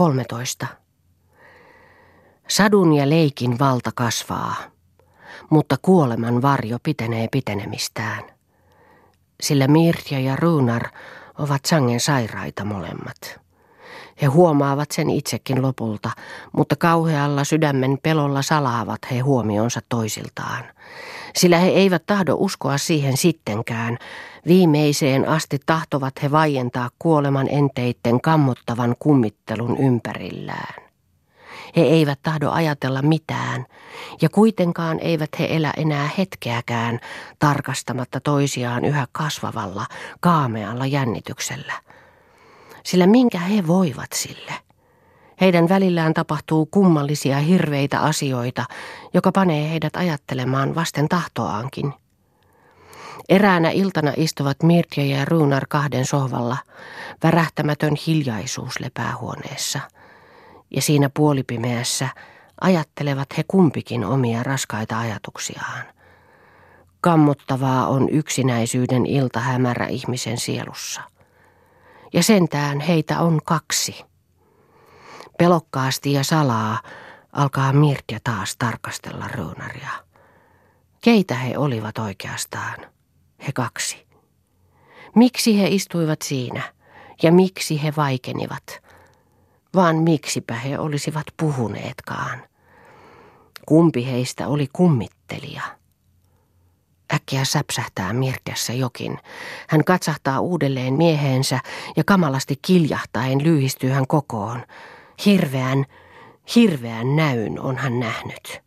13. Sadun ja leikin valta kasvaa, mutta kuoleman varjo pitenee pitenemistään. Sillä Mirja ja Runar ovat sangen sairaita molemmat. He huomaavat sen itsekin lopulta, mutta kauhealla sydämen pelolla salaavat he huomionsa toisiltaan. Sillä he eivät tahdo uskoa siihen sittenkään. Viimeiseen asti tahtovat he vaientaa kuoleman enteitten kammottavan kummittelun ympärillään. He eivät tahdo ajatella mitään, ja kuitenkaan eivät he elä enää hetkeäkään tarkastamatta toisiaan yhä kasvavalla, kaamealla jännityksellä – sillä minkä he voivat sille? Heidän välillään tapahtuu kummallisia hirveitä asioita, joka panee heidät ajattelemaan vasten tahtoaankin. Eräänä iltana istuvat Mirtja ja Ruunar kahden sohvalla. Värähtämätön hiljaisuus lepää huoneessa. Ja siinä puolipimeässä ajattelevat he kumpikin omia raskaita ajatuksiaan. Kammottavaa on yksinäisyyden ilta hämärä ihmisen sielussa ja sentään heitä on kaksi. Pelokkaasti ja salaa alkaa Mirtja taas tarkastella Ruunaria. Keitä he olivat oikeastaan? He kaksi. Miksi he istuivat siinä ja miksi he vaikenivat? Vaan miksipä he olisivat puhuneetkaan? Kumpi heistä oli kummittelija? Äkkiä säpsähtää Mirtiassa jokin. Hän katsahtaa uudelleen mieheensä ja kamalasti kiljahtaen lyhistyy hän kokoon. Hirveän, hirveän näyn on hän nähnyt.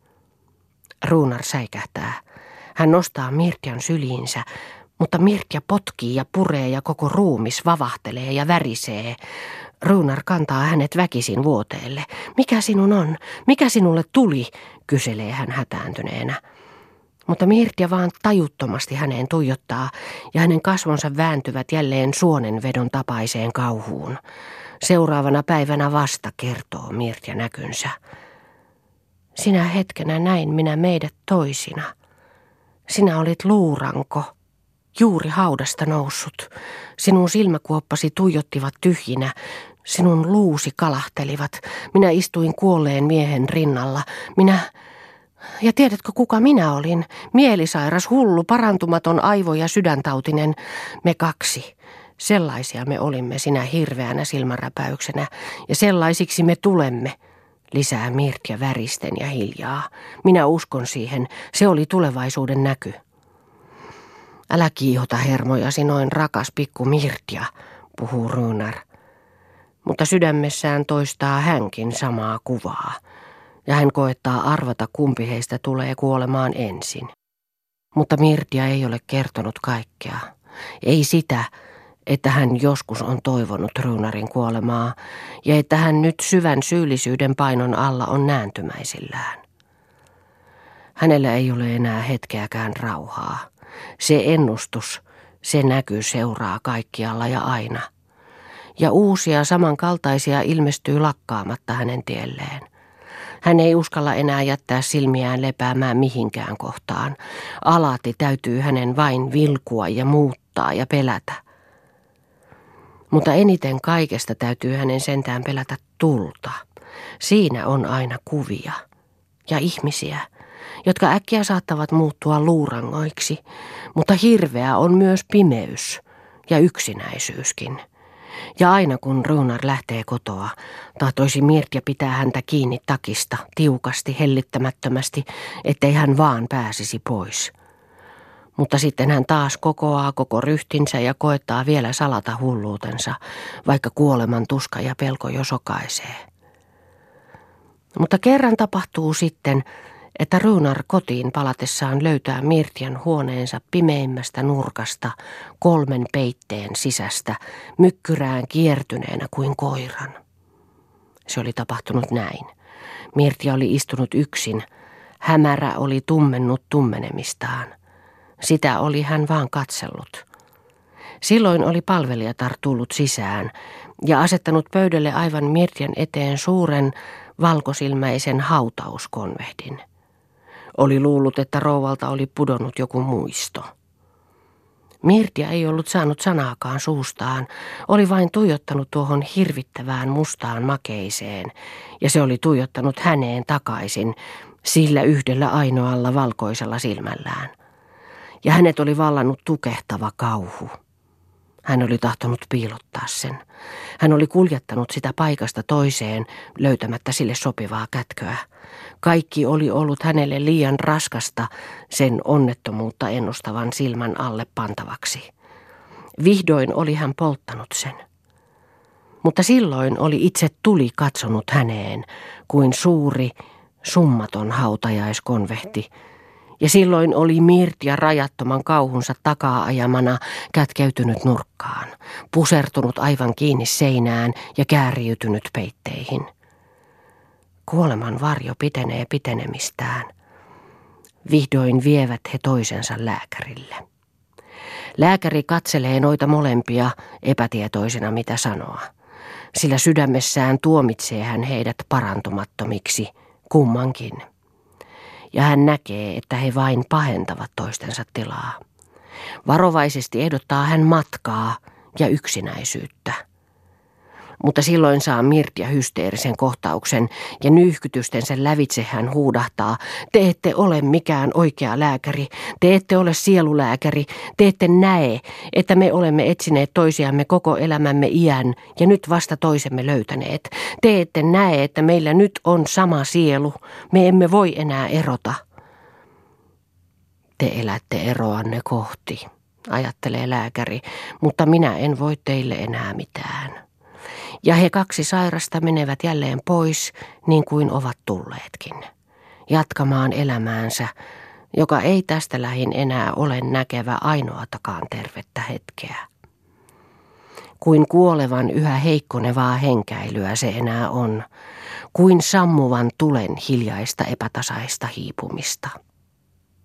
Ruunar säikähtää. Hän nostaa Mirtian syliinsä, mutta Mirtia potkii ja puree ja koko ruumis vavahtelee ja värisee. Ruunar kantaa hänet väkisin vuoteelle. Mikä sinun on? Mikä sinulle tuli? kyselee hän hätääntyneenä. Mutta Mirtia vaan tajuttomasti häneen tuijottaa ja hänen kasvonsa vääntyvät jälleen suonenvedon tapaiseen kauhuun. Seuraavana päivänä vasta kertoo Mirtia näkynsä. Sinä hetkenä näin minä meidät toisina. Sinä olit luuranko, juuri haudasta noussut. Sinun silmäkuoppasi tuijottivat tyhjinä, sinun luusi kalahtelivat. Minä istuin kuolleen miehen rinnalla. Minä... Ja tiedätkö kuka minä olin? Mielisairas, hullu, parantumaton aivo- ja sydäntautinen. Me kaksi. Sellaisia me olimme sinä hirveänä silmänräpäyksenä, ja sellaisiksi me tulemme. Lisää Mirtja väristen ja hiljaa. Minä uskon siihen. Se oli tulevaisuuden näky. Älä kiihota hermojasi noin rakas pikku Mirtja, puhuu Runar. Mutta sydämessään toistaa hänkin samaa kuvaa ja hän koettaa arvata kumpi heistä tulee kuolemaan ensin. Mutta Mirtia ei ole kertonut kaikkea. Ei sitä, että hän joskus on toivonut Ruunarin kuolemaa ja että hän nyt syvän syyllisyyden painon alla on nääntymäisillään. Hänellä ei ole enää hetkeäkään rauhaa. Se ennustus, se näkyy seuraa kaikkialla ja aina. Ja uusia samankaltaisia ilmestyy lakkaamatta hänen tielleen. Hän ei uskalla enää jättää silmiään lepäämään mihinkään kohtaan. Alati täytyy hänen vain vilkua ja muuttaa ja pelätä. Mutta eniten kaikesta täytyy hänen sentään pelätä tulta. Siinä on aina kuvia ja ihmisiä, jotka äkkiä saattavat muuttua luurangoiksi, mutta hirveä on myös pimeys ja yksinäisyyskin. Ja aina kun Runar lähtee kotoa, tahtoisi Mirtja pitää häntä kiinni takista, tiukasti, hellittämättömästi, ettei hän vaan pääsisi pois. Mutta sitten hän taas kokoaa koko ryhtinsä ja koettaa vielä salata hulluutensa, vaikka kuoleman tuska ja pelko jo sokaisee. Mutta kerran tapahtuu sitten, että Runar kotiin palatessaan löytää Mirtian huoneensa pimeimmästä nurkasta kolmen peitteen sisästä mykkyrään kiertyneenä kuin koiran. Se oli tapahtunut näin. Mirtia oli istunut yksin. Hämärä oli tummennut tummenemistaan. Sitä oli hän vaan katsellut. Silloin oli palvelijatar tullut sisään ja asettanut pöydälle aivan Mirtian eteen suuren valkosilmäisen hautauskonvehdin – oli luullut, että rouvalta oli pudonnut joku muisto. Mirtia ei ollut saanut sanaakaan suustaan, oli vain tuijottanut tuohon hirvittävään mustaan makeiseen, ja se oli tuijottanut häneen takaisin, sillä yhdellä ainoalla valkoisella silmällään. Ja hänet oli vallannut tukehtava kauhu. Hän oli tahtonut piilottaa sen. Hän oli kuljettanut sitä paikasta toiseen löytämättä sille sopivaa kätköä. Kaikki oli ollut hänelle liian raskasta sen onnettomuutta ennustavan silmän alle pantavaksi. Vihdoin oli hän polttanut sen. Mutta silloin oli itse tuli katsonut häneen kuin suuri, summaton hautajaiskonvehti, ja silloin oli Mirtia rajattoman kauhunsa takaa ajamana kätkeytynyt nurkkaan, pusertunut aivan kiinni seinään ja kääriytynyt peitteihin. Kuoleman varjo pitenee pitenemistään. Vihdoin vievät he toisensa lääkärille. Lääkäri katselee noita molempia epätietoisena mitä sanoa, sillä sydämessään tuomitsee hän heidät parantumattomiksi, kummankin ja hän näkee, että he vain pahentavat toistensa tilaa. Varovaisesti ehdottaa hän matkaa ja yksinäisyyttä. Mutta silloin saa Mirtia hysteerisen kohtauksen ja sen lävitse hän huudahtaa, te ette ole mikään oikea lääkäri, te ette ole sielulääkäri, te ette näe, että me olemme etsineet toisiamme koko elämämme iän ja nyt vasta toisemme löytäneet. Te ette näe, että meillä nyt on sama sielu, me emme voi enää erota. Te elätte eroanne kohti, ajattelee lääkäri, mutta minä en voi teille enää mitään ja he kaksi sairasta menevät jälleen pois niin kuin ovat tulleetkin, jatkamaan elämäänsä, joka ei tästä lähin enää ole näkevä ainoatakaan tervettä hetkeä. Kuin kuolevan yhä heikkonevaa henkäilyä se enää on, kuin sammuvan tulen hiljaista epätasaista hiipumista.